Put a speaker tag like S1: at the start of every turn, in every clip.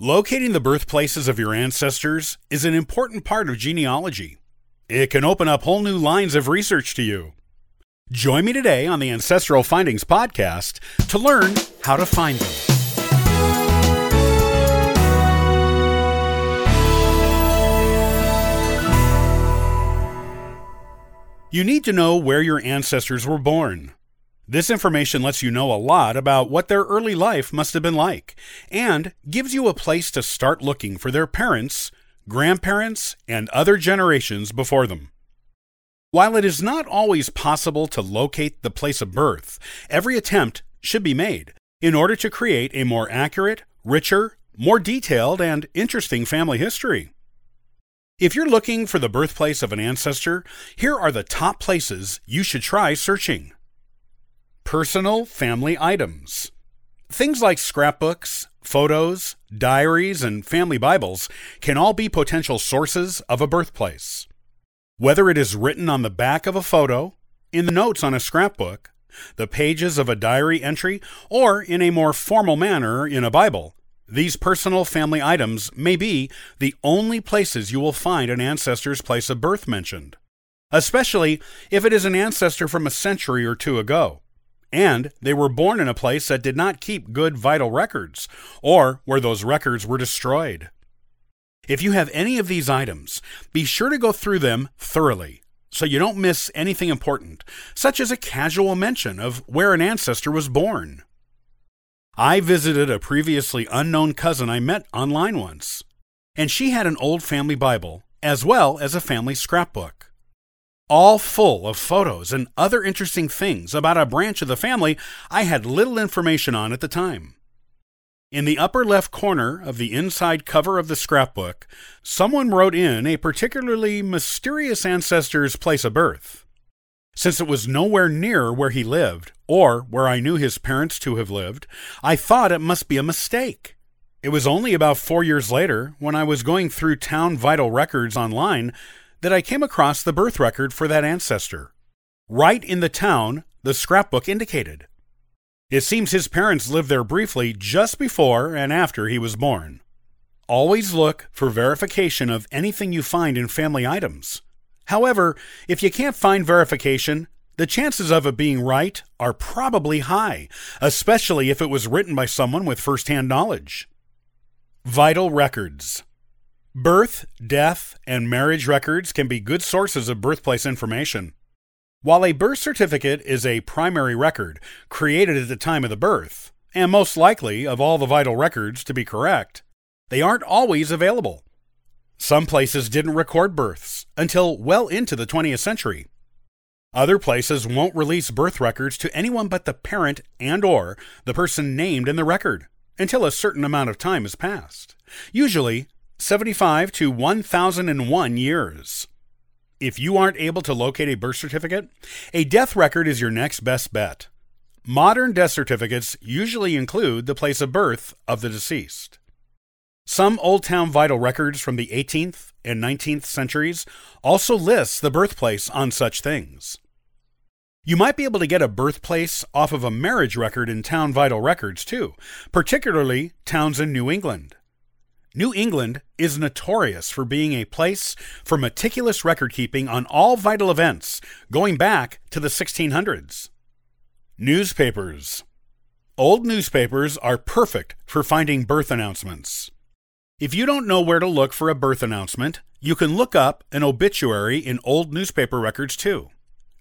S1: Locating the birthplaces of your ancestors is an important part of genealogy. It can open up whole new lines of research to you. Join me today on the Ancestral Findings podcast to learn how to find them. You need to know where your ancestors were born. This information lets you know a lot about what their early life must have been like and gives you a place to start looking for their parents, grandparents, and other generations before them. While it is not always possible to locate the place of birth, every attempt should be made in order to create a more accurate, richer, more detailed, and interesting family history. If you're looking for the birthplace of an ancestor, here are the top places you should try searching. Personal family items. Things like scrapbooks, photos, diaries, and family Bibles can all be potential sources of a birthplace. Whether it is written on the back of a photo, in the notes on a scrapbook, the pages of a diary entry, or in a more formal manner in a Bible, these personal family items may be the only places you will find an ancestor's place of birth mentioned, especially if it is an ancestor from a century or two ago and they were born in a place that did not keep good vital records, or where those records were destroyed. If you have any of these items, be sure to go through them thoroughly so you don't miss anything important, such as a casual mention of where an ancestor was born. I visited a previously unknown cousin I met online once, and she had an old family Bible as well as a family scrapbook all full of photos and other interesting things about a branch of the family I had little information on at the time. In the upper left corner of the inside cover of the scrapbook, someone wrote in a particularly mysterious ancestor's place of birth. Since it was nowhere near where he lived, or where I knew his parents to have lived, I thought it must be a mistake. It was only about four years later, when I was going through town vital records online, that I came across the birth record for that ancestor. Right in the town the scrapbook indicated. It seems his parents lived there briefly just before and after he was born. Always look for verification of anything you find in family items. However, if you can't find verification, the chances of it being right are probably high, especially if it was written by someone with firsthand knowledge. Vital Records Birth, death, and marriage records can be good sources of birthplace information. While a birth certificate is a primary record created at the time of the birth, and most likely of all the vital records to be correct, they aren't always available. Some places didn't record births until well into the 20th century. Other places won't release birth records to anyone but the parent and or the person named in the record until a certain amount of time has passed. Usually, 75 to 1001 years. If you aren't able to locate a birth certificate, a death record is your next best bet. Modern death certificates usually include the place of birth of the deceased. Some Old Town Vital records from the 18th and 19th centuries also list the birthplace on such things. You might be able to get a birthplace off of a marriage record in Town Vital records too, particularly towns in New England. New England is notorious for being a place for meticulous record keeping on all vital events going back to the 1600s. Newspapers. Old newspapers are perfect for finding birth announcements. If you don't know where to look for a birth announcement, you can look up an obituary in old newspaper records too.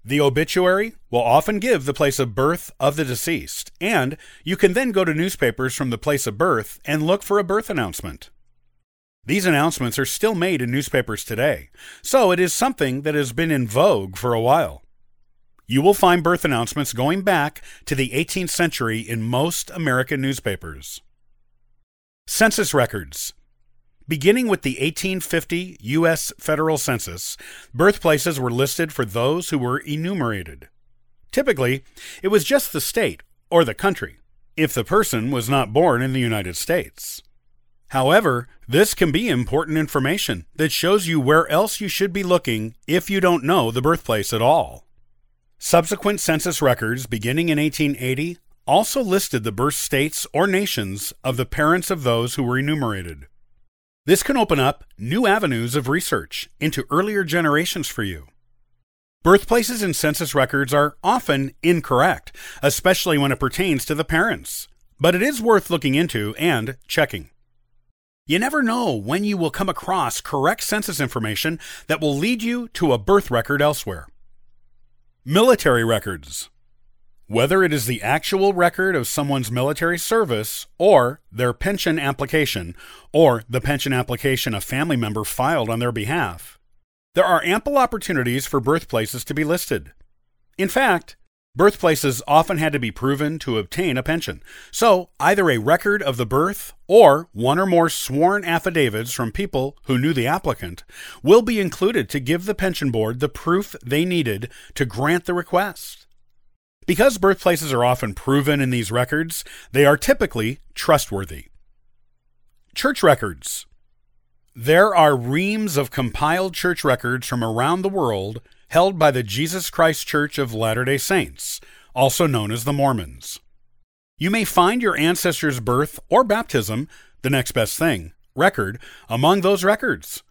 S1: The obituary will often give the place of birth of the deceased, and you can then go to newspapers from the place of birth and look for a birth announcement. These announcements are still made in newspapers today, so it is something that has been in vogue for a while. You will find birth announcements going back to the 18th century in most American newspapers. Census records. Beginning with the 1850 U.S. federal census, birthplaces were listed for those who were enumerated. Typically, it was just the state or the country, if the person was not born in the United States. However, this can be important information that shows you where else you should be looking if you don't know the birthplace at all. Subsequent census records beginning in 1880 also listed the birth states or nations of the parents of those who were enumerated. This can open up new avenues of research into earlier generations for you. Birthplaces in census records are often incorrect, especially when it pertains to the parents, but it is worth looking into and checking. You never know when you will come across correct census information that will lead you to a birth record elsewhere. Military records. Whether it is the actual record of someone's military service or their pension application or the pension application a family member filed on their behalf, there are ample opportunities for birthplaces to be listed. In fact, birthplaces often had to be proven to obtain a pension, so either a record of the birth or one or more sworn affidavits from people who knew the applicant will be included to give the pension board the proof they needed to grant the request. Because birthplaces are often proven in these records, they are typically trustworthy. Church records. There are reams of compiled church records from around the world held by the Jesus Christ Church of Latter day Saints, also known as the Mormons. You may find your ancestor's birth or baptism, the next best thing, record, among those records.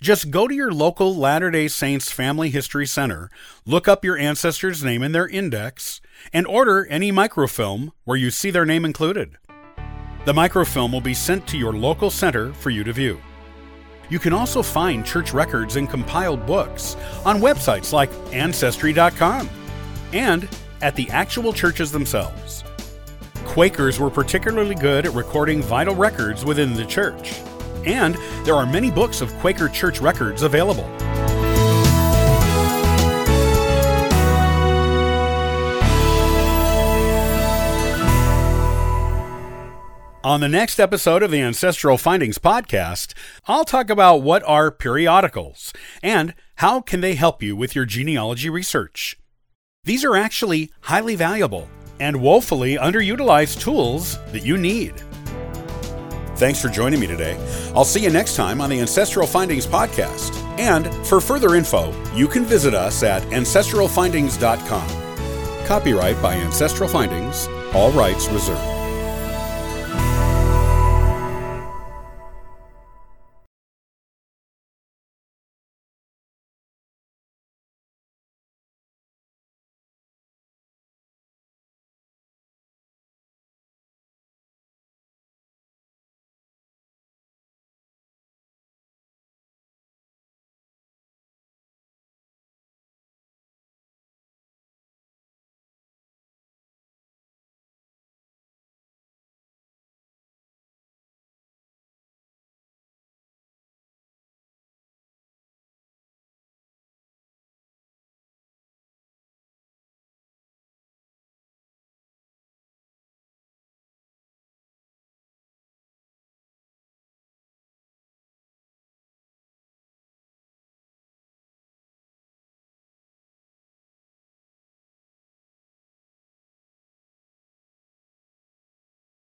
S1: Just go to your local Latter day Saints Family History Center, look up your ancestor's name in their index, and order any microfilm where you see their name included. The microfilm will be sent to your local center for you to view. You can also find church records and compiled books on websites like Ancestry.com and at the actual churches themselves. Quakers were particularly good at recording vital records within the church, and there are many books of Quaker church records available. On the next episode of the Ancestral Findings podcast, I'll talk about what are periodicals and how can they help you with your genealogy research. These are actually highly valuable and woefully underutilized tools that you need. Thanks for joining me today. I'll see you next time on the Ancestral Findings podcast. And for further info, you can visit us at ancestralfindings.com. Copyright by Ancestral Findings, all rights reserved.